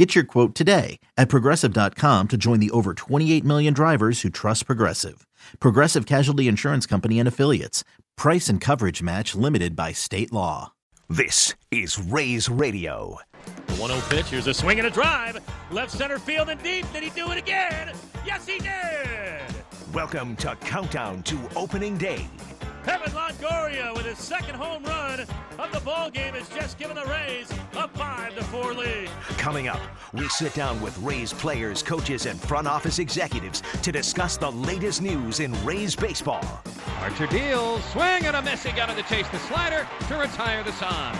Get your quote today at progressive.com to join the over 28 million drivers who trust Progressive. Progressive Casualty Insurance Company and Affiliates. Price and coverage match limited by state law. This is Rays Radio. The 1 0 pitch. Here's a swing and a drive. Left center field and deep. Did he do it again? Yes, he did. Welcome to Countdown to Opening Day. Evan Longoria with his second home run of the ball game has just given the Rays a 5 to 4 lead. Coming up, we sit down with Rays players, coaches, and front office executives to discuss the latest news in Rays baseball. Archer deals, swing and a miss. He got to chase the slider to retire the side.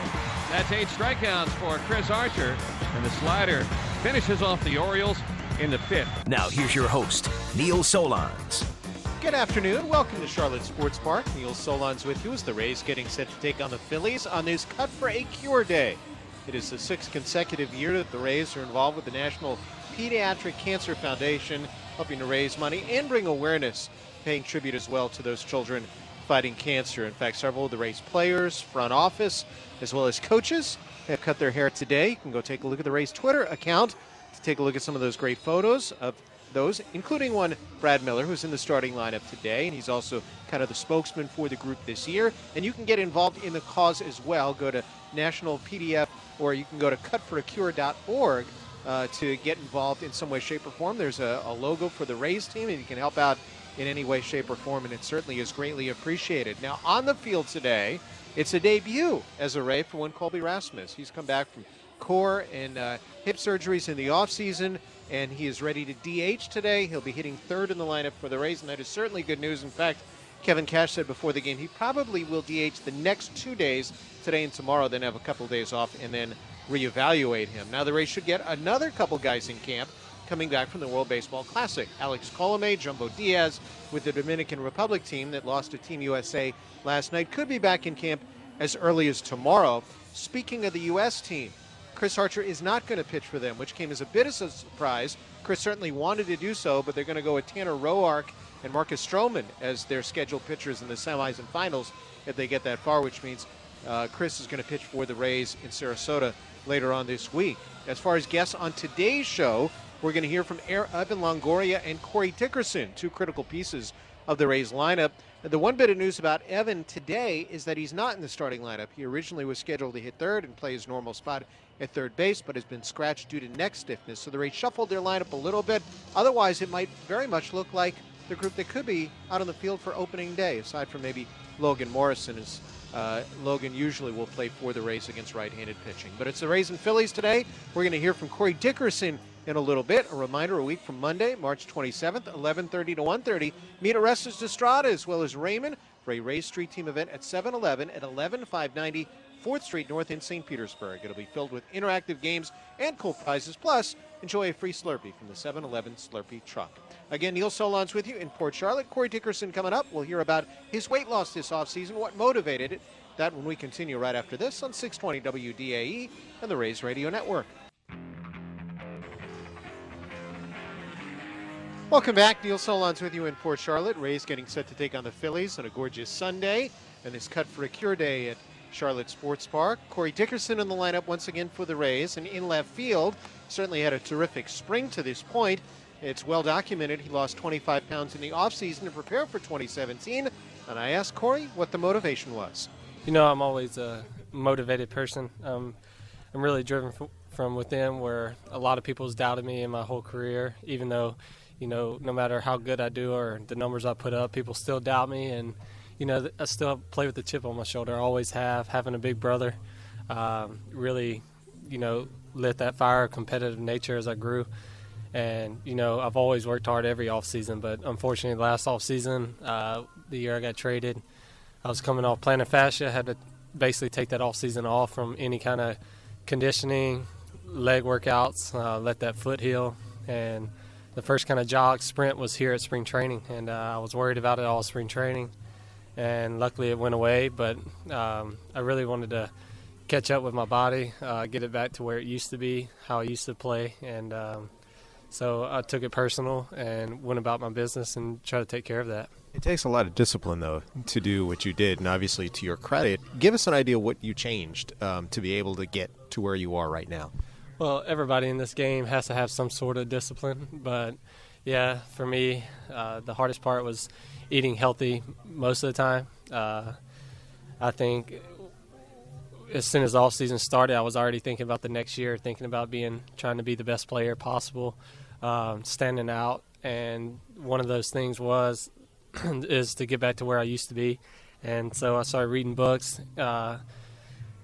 That's eight strikeouts for Chris Archer, and the slider finishes off the Orioles in the fifth. Now here's your host, Neil Solondz. Good afternoon. Welcome to Charlotte Sports Park. Neil Solondz with you as the Rays getting set to take on the Phillies on this Cut for a Cure Day. It is the sixth consecutive year that the Rays are involved with the National Pediatric Cancer Foundation, helping to raise money and bring awareness, paying tribute as well to those children fighting cancer. In fact, several of the Rays players, front office, as well as coaches have cut their hair today. You can go take a look at the Rays Twitter account to take a look at some of those great photos of those, including one Brad Miller, who's in the starting lineup today, and he's also kind of the spokesman for the group this year. And you can get involved in the cause as well. Go to National PCF, or you can go to cutforacure.org uh, to get involved in some way, shape, or form. There's a, a logo for the Rays team, and you can help out in any way, shape, or form, and it certainly is greatly appreciated. Now, on the field today, it's a debut as a Ray for one Colby Rasmus. He's come back from core and uh, hip surgeries in the offseason and he is ready to DH today. He'll be hitting third in the lineup for the Rays, and that is certainly good news. In fact, Kevin Cash said before the game he probably will DH the next two days, today and tomorrow, then have a couple days off and then reevaluate him. Now the Rays should get another couple guys in camp coming back from the World Baseball Classic. Alex Colome, Jumbo Diaz with the Dominican Republic team that lost to Team USA last night could be back in camp as early as tomorrow. Speaking of the U.S. team, Chris Archer is not going to pitch for them, which came as a bit of a surprise. Chris certainly wanted to do so, but they're going to go with Tanner Roark and Marcus Stroman as their scheduled pitchers in the semis and finals if they get that far, which means uh, Chris is going to pitch for the Rays in Sarasota later on this week. As far as guests on today's show, we're going to hear from Evan Longoria and Corey Dickerson, two critical pieces of the Rays lineup. The one bit of news about Evan today is that he's not in the starting lineup. He originally was scheduled to hit third and play his normal spot at third base, but has been scratched due to neck stiffness. So the Rays shuffled their lineup a little bit. Otherwise, it might very much look like the group that could be out on the field for opening day, aside from maybe Logan Morrison. Is uh, Logan usually will play for the Rays against right-handed pitching. But it's the Rays and Phillies today. We're going to hear from Corey Dickerson in a little bit. A reminder: a week from Monday, March 27th, 11:30 to 1:30. Meet Orestes Destrade as well as Raymond for a Rays Street Team event at 7-Eleven at 11590 4th Street North in St. Petersburg. It'll be filled with interactive games and cool prizes. Plus, enjoy a free Slurpee from the 7 Eleven Slurpee truck. Again, Neil Solondz with you in Port Charlotte. Corey Dickerson coming up. We'll hear about his weight loss this offseason, what motivated it. That when we continue right after this on 620 WDAE and the Rays Radio Network. Welcome back. Neil Solondz with you in Port Charlotte. Rays getting set to take on the Phillies on a gorgeous Sunday. And this cut for a cure day at Charlotte Sports Park. Corey Dickerson in the lineup once again for the Rays. And in left field, certainly had a terrific spring to this point. It's well documented he lost 25 pounds in the offseason to prepare for 2017. And I asked Corey what the motivation was. You know, I'm always a motivated person. Um, I'm really driven from within where a lot of people's doubted me in my whole career, even though, you know, no matter how good I do or the numbers I put up, people still doubt me. And you know, I still play with the chip on my shoulder. I always have. Having a big brother um, really, you know, lit that fire of competitive nature as I grew. And, you know, I've always worked hard every off season, but unfortunately, last off season, uh, the year I got traded, I was coming off plantar fascia. had to basically take that off season off from any kind of conditioning, leg workouts, uh, let that foot heal. And the first kind of jog sprint was here at spring training, and uh, I was worried about it all spring training and luckily it went away. But um, I really wanted to catch up with my body, uh, get it back to where it used to be, how I used to play, and um, so I took it personal and went about my business and tried to take care of that. It takes a lot of discipline, though, to do what you did, and obviously, to your credit, give us an idea what you changed um, to be able to get to where you are right now. Well, everybody in this game has to have some sort of discipline, but yeah, for me, uh, the hardest part was eating healthy most of the time. Uh, I think as soon as off season started, I was already thinking about the next year, thinking about being trying to be the best player possible, um, standing out. And one of those things was is to get back to where I used to be. And so I started reading books, uh,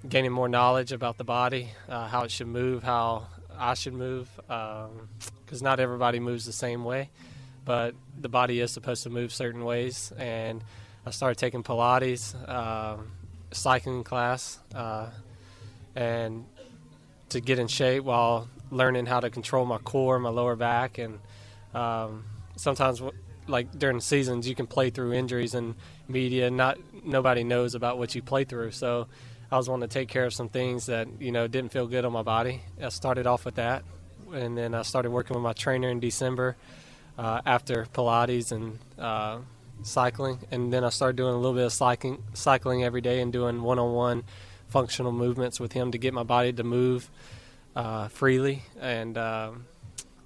gaining more knowledge about the body, uh, how it should move, how I should move, because not everybody moves the same way, but the body is supposed to move certain ways. And I started taking Pilates. Um, cycling class uh, and to get in shape while learning how to control my core, my lower back, and um, sometimes like during seasons you can play through injuries and media. Not nobody knows about what you play through, so I was wanting to take care of some things that you know didn't feel good on my body. I started off with that, and then I started working with my trainer in December uh, after Pilates and. Uh, cycling, and then I started doing a little bit of cycling, cycling every day, and doing one-on-one functional movements with him to get my body to move uh, freely. And uh,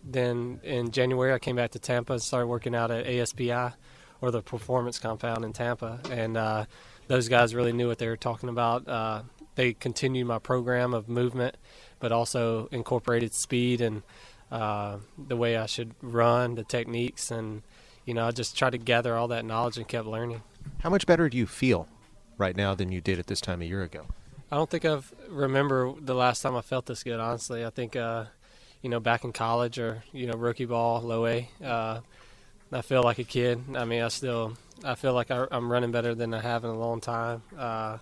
then in January, I came back to Tampa and started working out at ASPI or the Performance Compound in Tampa, and uh, those guys really knew what they were talking about. Uh, they continued my program of movement, but also incorporated speed and uh, the way I should run, the techniques, and you know, I just tried to gather all that knowledge and kept learning. How much better do you feel right now than you did at this time a year ago? I don't think I've remember the last time I felt this good. Honestly, I think uh, you know back in college or you know rookie ball, low A. Uh, I feel like a kid. I mean, I still I feel like I, am running better than I have in a long time. Uh,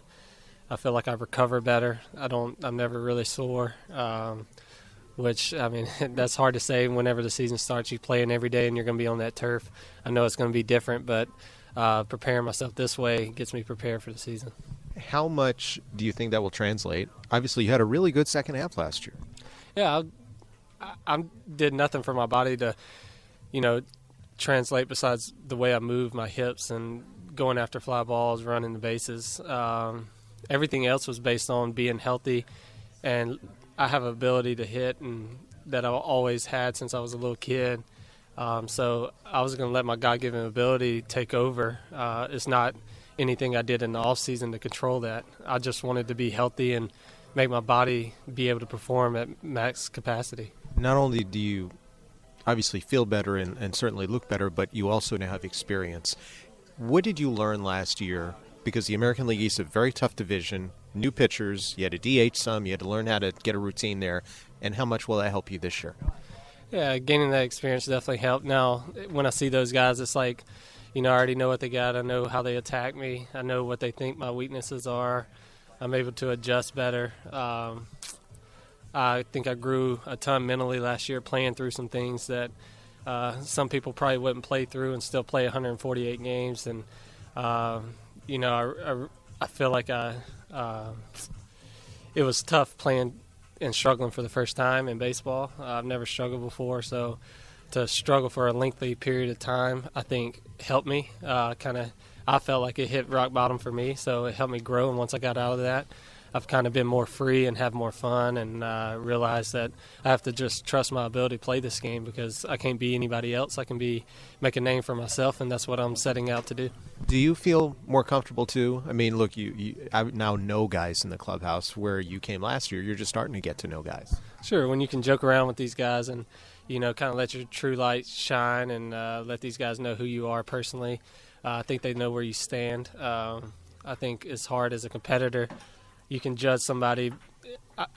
I feel like I recover better. I don't. I'm never really sore. Um, which I mean that's hard to say. Whenever the season starts, you playing every day, and you're going to be on that turf. I know it's going to be different, but uh, preparing myself this way gets me prepared for the season. How much do you think that will translate? Obviously, you had a really good second half last year. Yeah, I, I did nothing for my body to, you know, translate besides the way I move my hips and going after fly balls, running the bases. Um, everything else was based on being healthy and I have ability to hit and that I've always had since I was a little kid. Um, so I was going to let my God-given ability take over. Uh, it's not anything I did in the off season to control that. I just wanted to be healthy and make my body be able to perform at max capacity. Not only do you obviously feel better and, and certainly look better, but you also now have experience. What did you learn last year? Because the American League East is a very tough division new pitchers. You had to DH some. You had to learn how to get a routine there. And how much will that help you this year? Yeah, gaining that experience definitely helped. Now, when I see those guys, it's like, you know, I already know what they got. I know how they attack me. I know what they think my weaknesses are. I'm able to adjust better. Um, I think I grew a ton mentally last year, playing through some things that uh, some people probably wouldn't play through and still play 148 games. And uh, you know, I, I, I feel like I uh, it was tough playing and struggling for the first time in baseball. Uh, I've never struggled before, so to struggle for a lengthy period of time, I think helped me. Uh, kind of, I felt like it hit rock bottom for me, so it helped me grow. And once I got out of that, I've kind of been more free and have more fun, and uh, realized that I have to just trust my ability to play this game because I can't be anybody else. I can be make a name for myself, and that's what I'm setting out to do. Do you feel more comfortable too? I mean, look, you, you I now know guys in the clubhouse where you came last year. You're just starting to get to know guys. Sure, when you can joke around with these guys and you know kind of let your true light shine and uh, let these guys know who you are personally. Uh, I think they know where you stand. Um, I think it's hard as a competitor you can judge somebody.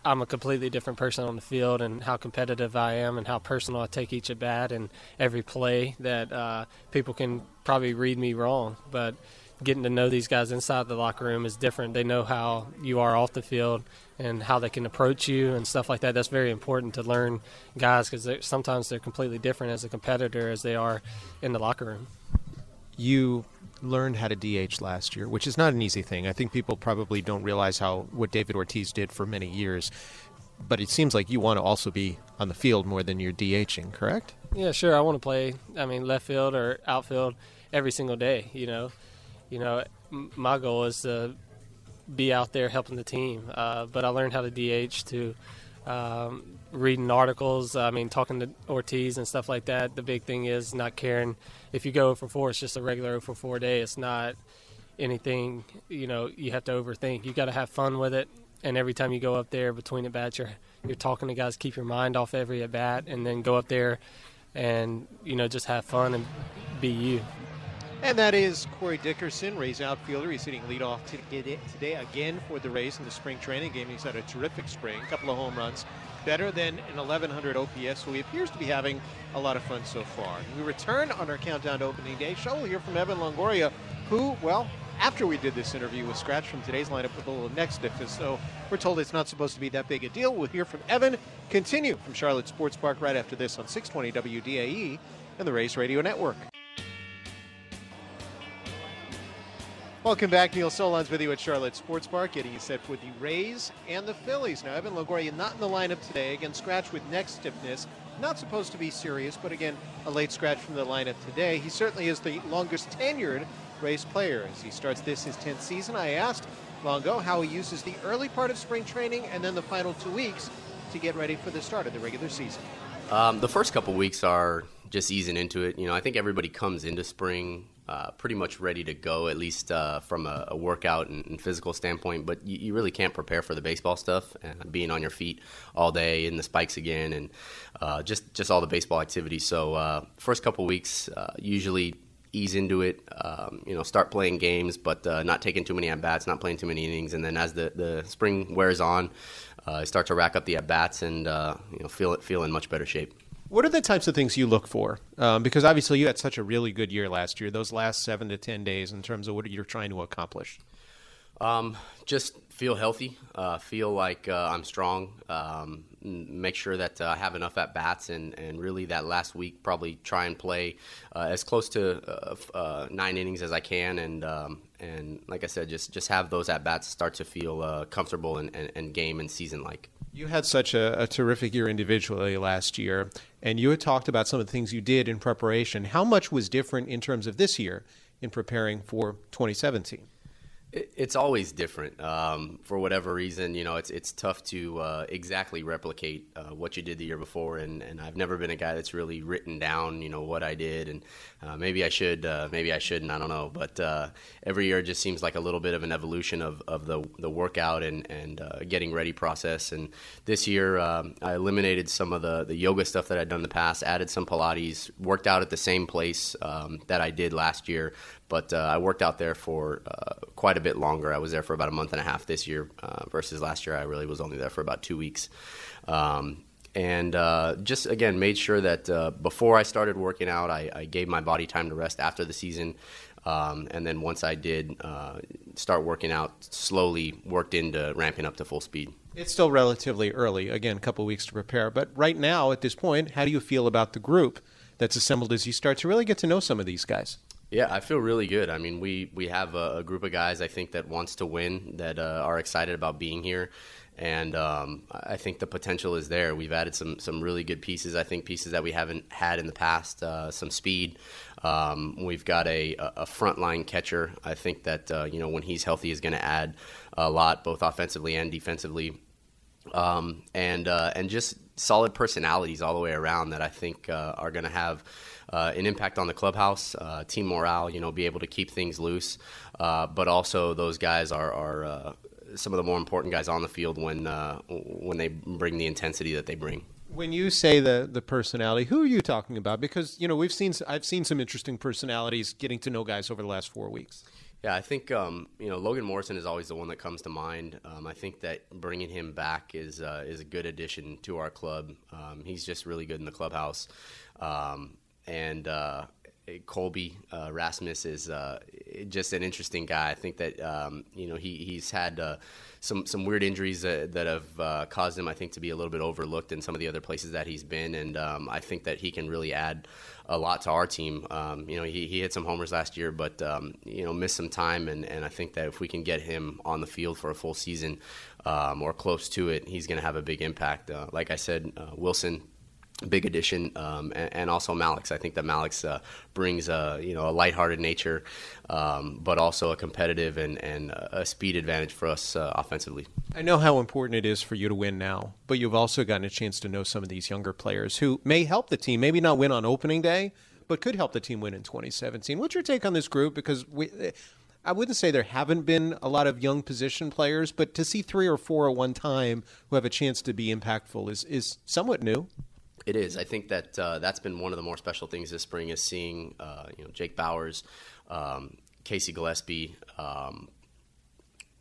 I'm a completely different person on the field, and how competitive I am, and how personal I take each at bat and every play. That uh, people can probably read me wrong, but getting to know these guys inside the locker room is different. They know how you are off the field and how they can approach you and stuff like that. That's very important to learn guys because sometimes they're completely different as a competitor as they are in the locker room. You learned how to DH last year, which is not an easy thing. I think people probably don't realize how what David Ortiz did for many years. But it seems like you want to also be on the field more than you're DHing, correct? Yeah, sure. I want to play. I mean, left field or outfield every single day. You know, you know, my goal is to be out there helping the team. Uh, but I learned how to DH to um, reading articles. I mean, talking to Ortiz and stuff like that. The big thing is not caring if you go for 4, it's just a regular for 4 day. It's not anything, you know, you have to overthink. You got to have fun with it. And every time you go up there between at bats, you're, you're talking to guys, keep your mind off every at bat, and then go up there and, you know, just have fun and be you. And that is Corey Dickerson, Rays outfielder. He's hitting leadoff today again for the Rays in the spring training game. He's had a terrific spring, a couple of home runs, better than an 1100 OPS, so he appears to be having a lot of fun so far. We return on our countdown to opening day show. We'll hear from Evan Longoria, who, well, after we did this interview, with Scratch from today's lineup with a little next stiffness, so we're told it's not supposed to be that big a deal. We'll hear from Evan. Continue from Charlotte Sports Park right after this on 620 WDAE and the Rays Radio Network. Welcome back. Neil Solondz with you at Charlotte Sports Park, getting you set for the Rays and the Phillies. Now, Evan Longoria not in the lineup today. Again, scratch with neck stiffness. Not supposed to be serious, but again, a late scratch from the lineup today. He certainly is the longest tenured Rays player. As he starts this his 10th season, I asked Longo how he uses the early part of spring training and then the final two weeks to get ready for the start of the regular season. Um, the first couple weeks are just easing into it. You know, I think everybody comes into spring uh, pretty much ready to go, at least uh, from a, a workout and, and, physical standpoint. But you, you, really can't prepare for the baseball stuff and being on your feet all day in the spikes again, and uh, just just all the baseball activity. So uh, first couple weeks uh, usually ease into it. Um, you know, start playing games, but uh, not taking too many at bats, not playing too many innings, and then as the, the spring wears on, I start to rack up the at bats and you know feel it feel in much better shape. What are the types of things you look for? Um, because obviously you had such a really good year last year. Those last seven to ten days, in terms of what you're trying to accomplish. Um, just feel healthy, uh, feel like uh, I'm strong, um, make sure that uh, I have enough at bats, and, and really that last week probably try and play uh, as close to uh, uh, nine innings as I can, and um, and like I said, just just have those at bats start to feel uh, comfortable and, and, and game and season like. You had such a, a, terrific year individually last year, and you had talked about some of the things you did in preparation. How much was different in terms of this year in preparing for 2017? It's always different um, for whatever reason. You know, it's it's tough to uh, exactly replicate uh, what you did the year before, and, and I've never been a guy that's really written down, you know, what I did, and uh, maybe I should, uh, maybe I shouldn't, I don't know. But uh, every year just seems like a little bit of an evolution of, of the the workout and and uh, getting ready process. And this year, um, I eliminated some of the the yoga stuff that I'd done in the past, added some Pilates, worked out at the same place um, that I did last year, but uh, I worked out there for uh, quite a bit longer. I was there for about a month and a half this year uh, versus last year. I really was only there for about two weeks. Um, and uh, just again made sure that uh, before I started working out, I, I, gave my body time to rest after the season. Um, and then once I did uh, start working out, slowly worked into ramping up to full speed. It's still relatively early, again, a couple weeks to prepare. But right now, at this point, how do you feel about the group that's assembled as you start to really get to know some of these guys? Yeah, I feel really good. I mean, we we have a, a group of guys I think that wants to win, that uh, are excited about being here, and um, I think the potential is there. We've added some some really good pieces. I think pieces that we haven't had in the past. Uh, some speed. Um, we've got a a frontline catcher. I think that uh, you know when he's healthy is going to add a lot, both offensively and defensively. Um, and uh, and just solid personalities all the way around that I think uh, are going to have uh, an impact on the clubhouse, uh, team morale. You know, be able to keep things loose, uh, but also those guys are, are uh, some of the more important guys on the field when uh, when they bring the intensity that they bring. When you say the the personality, who are you talking about? Because you know we've seen I've seen some interesting personalities getting to know guys over the last four weeks. Yeah, I think um, you know Logan Morrison is always the one that comes to mind. Um, I think that bringing him back is uh, is a good addition to our club. Um, he's just really good in the clubhouse. Um, and uh, Colby uh, Rasmus is uh, just an interesting guy. I think that um, you know he he's had uh, some some weird injuries that, that have uh, caused him, I think, to be a little bit overlooked in some of the other places that he's been, and um, I think that he can really add a lot to our team. Um, you know, he, he hit some homers last year, but um, you know missed some time, and, and I think that if we can get him on the field for a full season um, or close to it, he's going to have a big impact. Uh, like I said, uh, Wilson big addition, um, and, and, also Mallex. I think that Mallex uh, brings a you know a lighthearted nature, um, but also a competitive and, and a speed advantage for us uh, offensively. I know how important it is for you to win now, but you've also gotten a chance to know some of these younger players who may help the team, maybe not win on opening day, but could help the team win in 2017. What's your take on this group? Because we. I wouldn't say there haven't been a lot of young position players, but to see three or four at one time who have a chance to be impactful is, is somewhat new. It is. I think that uh, that's been one of the more special things this spring is seeing uh, you know Jake Bauers, um, Casey Gillaspie, um,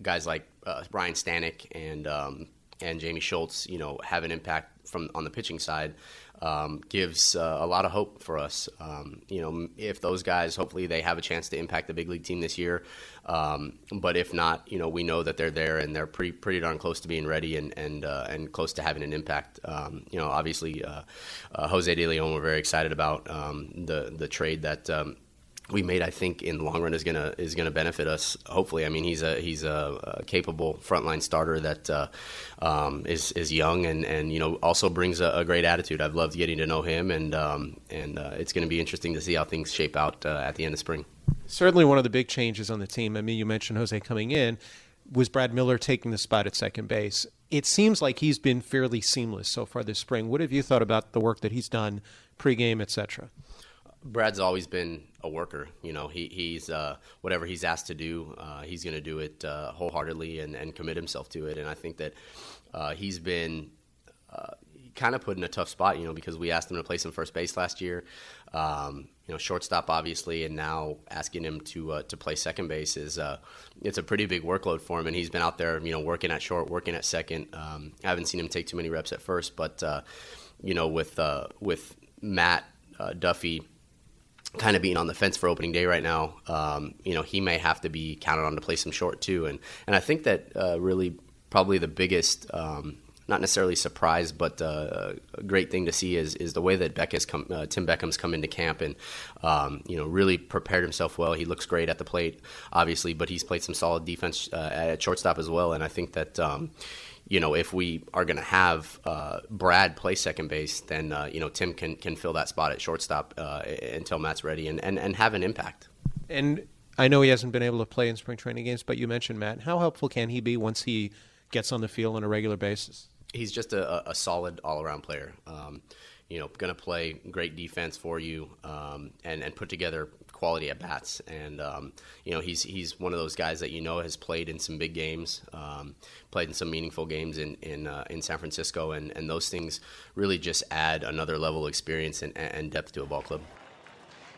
guys like uh, Ryne Stanek and um, and Jamie Schultz. You know have an impact from on the pitching side um, gives uh, a lot of hope for us. Um, you know, if those guys, hopefully, they have a chance to impact the big league team this year. Um, but if not, you know, we know that they're there and they're pretty pretty darn close to being ready and and uh, and close to having an impact. Um, you know, obviously, uh, uh Jose De Leon, we're very excited about um, the the trade that um, we made, I think, in the long run is gonna is gonna benefit us. Hopefully, I mean he's a he's a, a capable frontline starter that uh, um, is is young and, and you know also brings a, a, great attitude. I've loved getting to know him, and um, and uh, it's going to be interesting to see how things shape out uh, at the end of spring. Certainly, one of the big changes on the team. I mean, you mentioned Jose coming in. Was Brad Miller taking the spot at second base? It seems like he's been fairly seamless so far this spring. What have you thought about the work that he's done pregame, etc.? Brad's always been a worker. You know, he, he's uh, whatever he's asked to do, uh, he's going to do it uh, wholeheartedly and, and commit himself to it. And I think that uh, he's been uh, kind of put in a tough spot, you know, because we asked him to play some first base last year. Um, you know, shortstop obviously, and now asking him to uh, to play second base is it's a pretty big workload for him. And he's been out there, you know, working at short, working at second. Um, I haven't seen him take too many reps at first, but you know, with with Matt Duffy kind of being on the fence for opening day right now, um, you know, he may have to be counted on to play some short too. And and I think that uh, really probably the biggest. Um, not necessarily surprised, but uh, a great thing to see is, is the way that Beck has come, uh, Tim Beckham's come into camp and um, you know really prepared himself well. He looks great at the plate, obviously, but he's played some solid defense uh, at shortstop as well. And I think that um, you know, if we are going to have uh, Brad play second base, then uh, you know Tim can can fill that spot at shortstop uh, until Matt's ready and, and and have an impact. And I know he hasn't been able to play in spring training games, but you mentioned Matt. How helpful can he be once he gets on the field on a regular basis? He's just a, a solid all around player. Um, you know, going to play great defense for you um, and and put together quality at bats. And um, you know, he's he's one of those guys that you know has played in some big games, um, played in some meaningful games in in, uh, in San Francisco, and, and those things really just add another level of experience and, and depth to a ball club.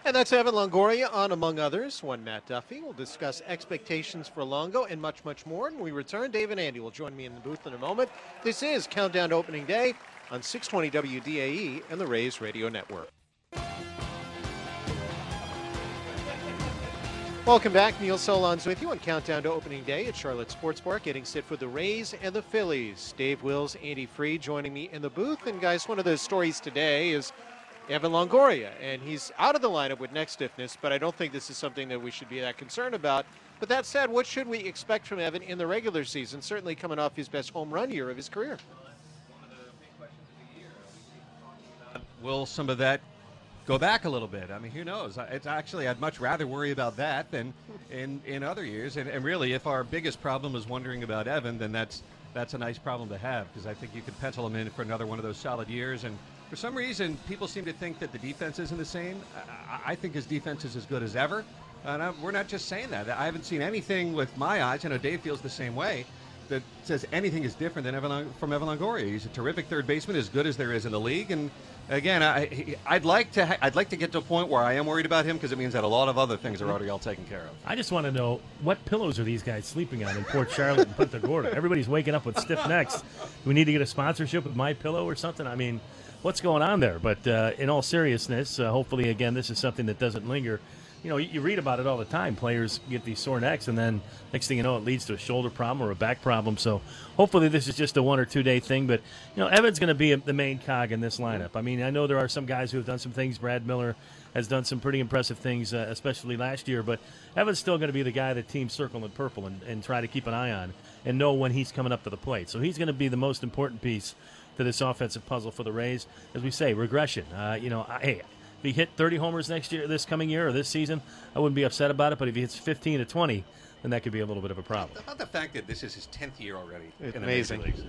And that's Evan Longoria on Among Others. One Matt Duffy. We'll discuss expectations for Longo and much, much more. When we return, Dave and Andy will join me in the booth in a moment. This is Countdown to Opening Day on 620 WDAE and the Rays Radio Network. Welcome back. Neil Solondz with you on Countdown to Opening Day at Charlotte Sports Park, getting set for the Rays and the Phillies. Dave Wills, Andy Freed joining me in the booth. And guys, one of those stories today is Evan Longoria, and he's out of the lineup with neck stiffness, but I don't think this is something that we should be that concerned about. But that said, what should we expect from Evan in the regular season, certainly coming off his best home run year of his career? Will some of that go back a little bit. I mean, who knows? It's actually I'd much rather worry about that than in in other years. And, and really, if our biggest problem is wondering about Evan, then that's that's a nice problem to have because I think you could pencil him in for another one of those solid years. And for some reason, people seem to think that the defense isn't the same. I, I think his defense is as good as ever. And I, we're not just saying that. I haven't seen anything with my eyes. I know Dave feels the same way that says anything is different than Evan, from Evan Longoria. He's a terrific third baseman, as good as there is in the league, and again, I, would like to I'd like to get to a point where I am worried about him because it means that a lot of other things are already all taken care of. I just want to know what pillows are these guys sleeping on in Port Charlotte and Punta Gorda? Everybody's waking up with stiff necks. Do we need to get a sponsorship with My Pillow or something? I mean, what's going on there. But uh, in all seriousness, uh, hopefully, again, this is something that doesn't linger. You know, you, read about it all the time. Players get these sore necks, and then next thing you know, it leads to a shoulder problem or a back problem. So hopefully, this is just a one or two day thing. But you know, Evan's going to be the main cog in this lineup. I mean, I know there are some guys who have done some things. Brad Miller has done some pretty impressive things, uh, especially last year. But Evan's still going to be the guy that teams circle in purple and, and try to keep an eye on and know when he's coming up to the plate. So he's going to be the most important piece to this offensive puzzle for the Rays. As we say, regression. Uh, you know, I, hey, if he hit 30 homers next year, this coming year or this season, I wouldn't be upset about it. But if he hits 15 to 20, then that could be a little bit of a problem. About the fact that this is his 10th year already? It's in amazing. It's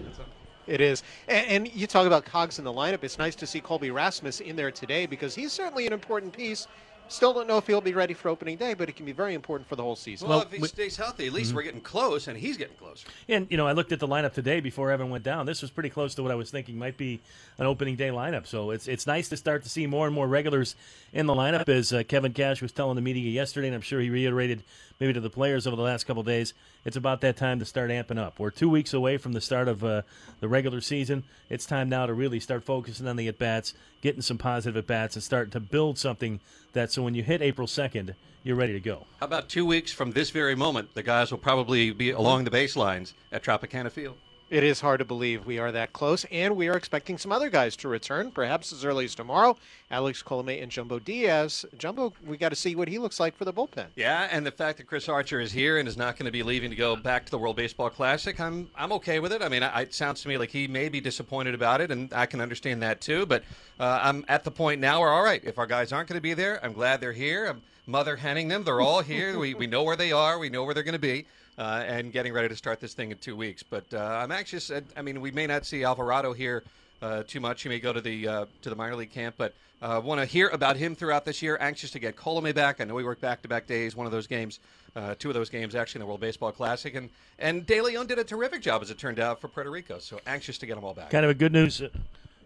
It is. And, and you talk about cogs in the lineup. It's nice to see Colby Rasmus in there today because he's certainly an important piece. Still don't know if he'll be ready for opening day, but it can be very important for the whole season. Well, if he stays healthy, at least we're getting close, and he's getting closer. And you know, I looked at the lineup today before Evan went down. This was pretty close to what I was thinking might be an opening day lineup. So it's it's nice to start to see more and more regulars in the lineup. As uh, Kevin Cash was telling the media yesterday, and I'm sure he reiterated maybe to the players over the last couple days, it's about that time to start amping up. We're two weeks away from the start of uh, the regular season. It's time now to really start focusing on the at bats, getting some positive at bats, and starting to build something that so when you hit April 2nd, you're ready to go. How about two weeks from this very moment, the guys will probably be along the baselines at Tropicana Field. It is hard to believe we are that close, and we are expecting some other guys to return, perhaps as early as tomorrow. Alex Colome and Jumbo Diaz. Jumbo, we got to see what he looks like for the bullpen. Yeah, and the fact that Chris Archer is here and is not going to be leaving to go back to the World Baseball Classic, I'm I'm okay with it. I mean, I, it sounds to me like he may be disappointed about it, and I can understand that too. But uh, I'm at the point now where, all right, if our guys aren't going to be there, I'm glad they're here. I'm mother henning them. They're all here. we we know where they are. We know where they're going to be. Uh, and getting ready to start this thing in two weeks. But uh, I'm anxious. I, mean, we may not see Alvarado here uh, too much. He may go to the uh, to the minor league camp, but uh, want to hear about him throughout this year. Anxious to get Colome back. I know he worked back to back days. One of those games, two of those games actually in the World Baseball Classic, and and De Leon did a terrific job as it turned out for Puerto Rico. So anxious to get them all back. Kind of a good news,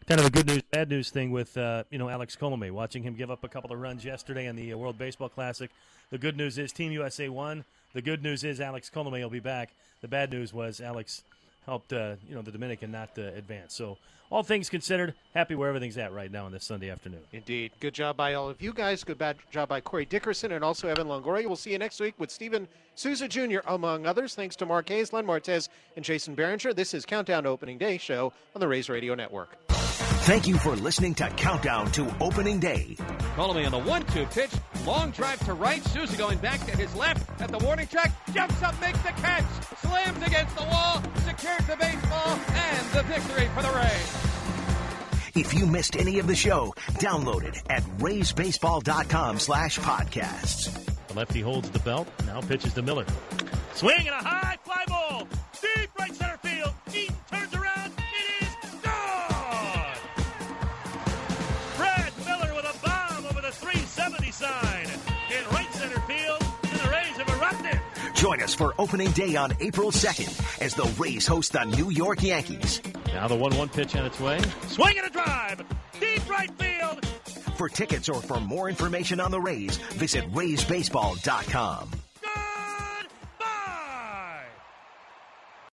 kind of a good news, bad news thing with uh, you know Alex Colome. Watching him give up a couple of runs yesterday in the World Baseball Classic. The good news is Team USA won. The good news is Alex Colome will be back. The bad news was Alex helped uh, you know the Dominican not uh, advance. So all things considered, happy where everything's at right now on this Sunday afternoon. Indeed. Good job by all of you guys. Good bad job by Corey Dickerson and also Evan Longoria. We'll see you next week with Stephen Souza Jr., among others. Thanks to Mark Hayes, Len Martez, and Jason Behringer. This is Countdown Opening Day show on the Rays Radio Network. Thank you for listening to Countdown to Opening Day. Colome on the one-two pitch, long drive to right. Souza going back to his left at the warning track, jumps up, makes the catch, slams against the wall, secures the baseball, and the victory for the Rays. If you missed any of the show, download it at raysbaseball.com slash podcasts. The lefty holds the belt. Now pitches to Miller. Swing and a high fly ball. Join us for opening day on April 2nd as the Rays host the New York Yankees. Now the one-one pitch on its way. Swing and a drive. Deep right field. For tickets or for more information on the Rays, visit raysbaseball.com.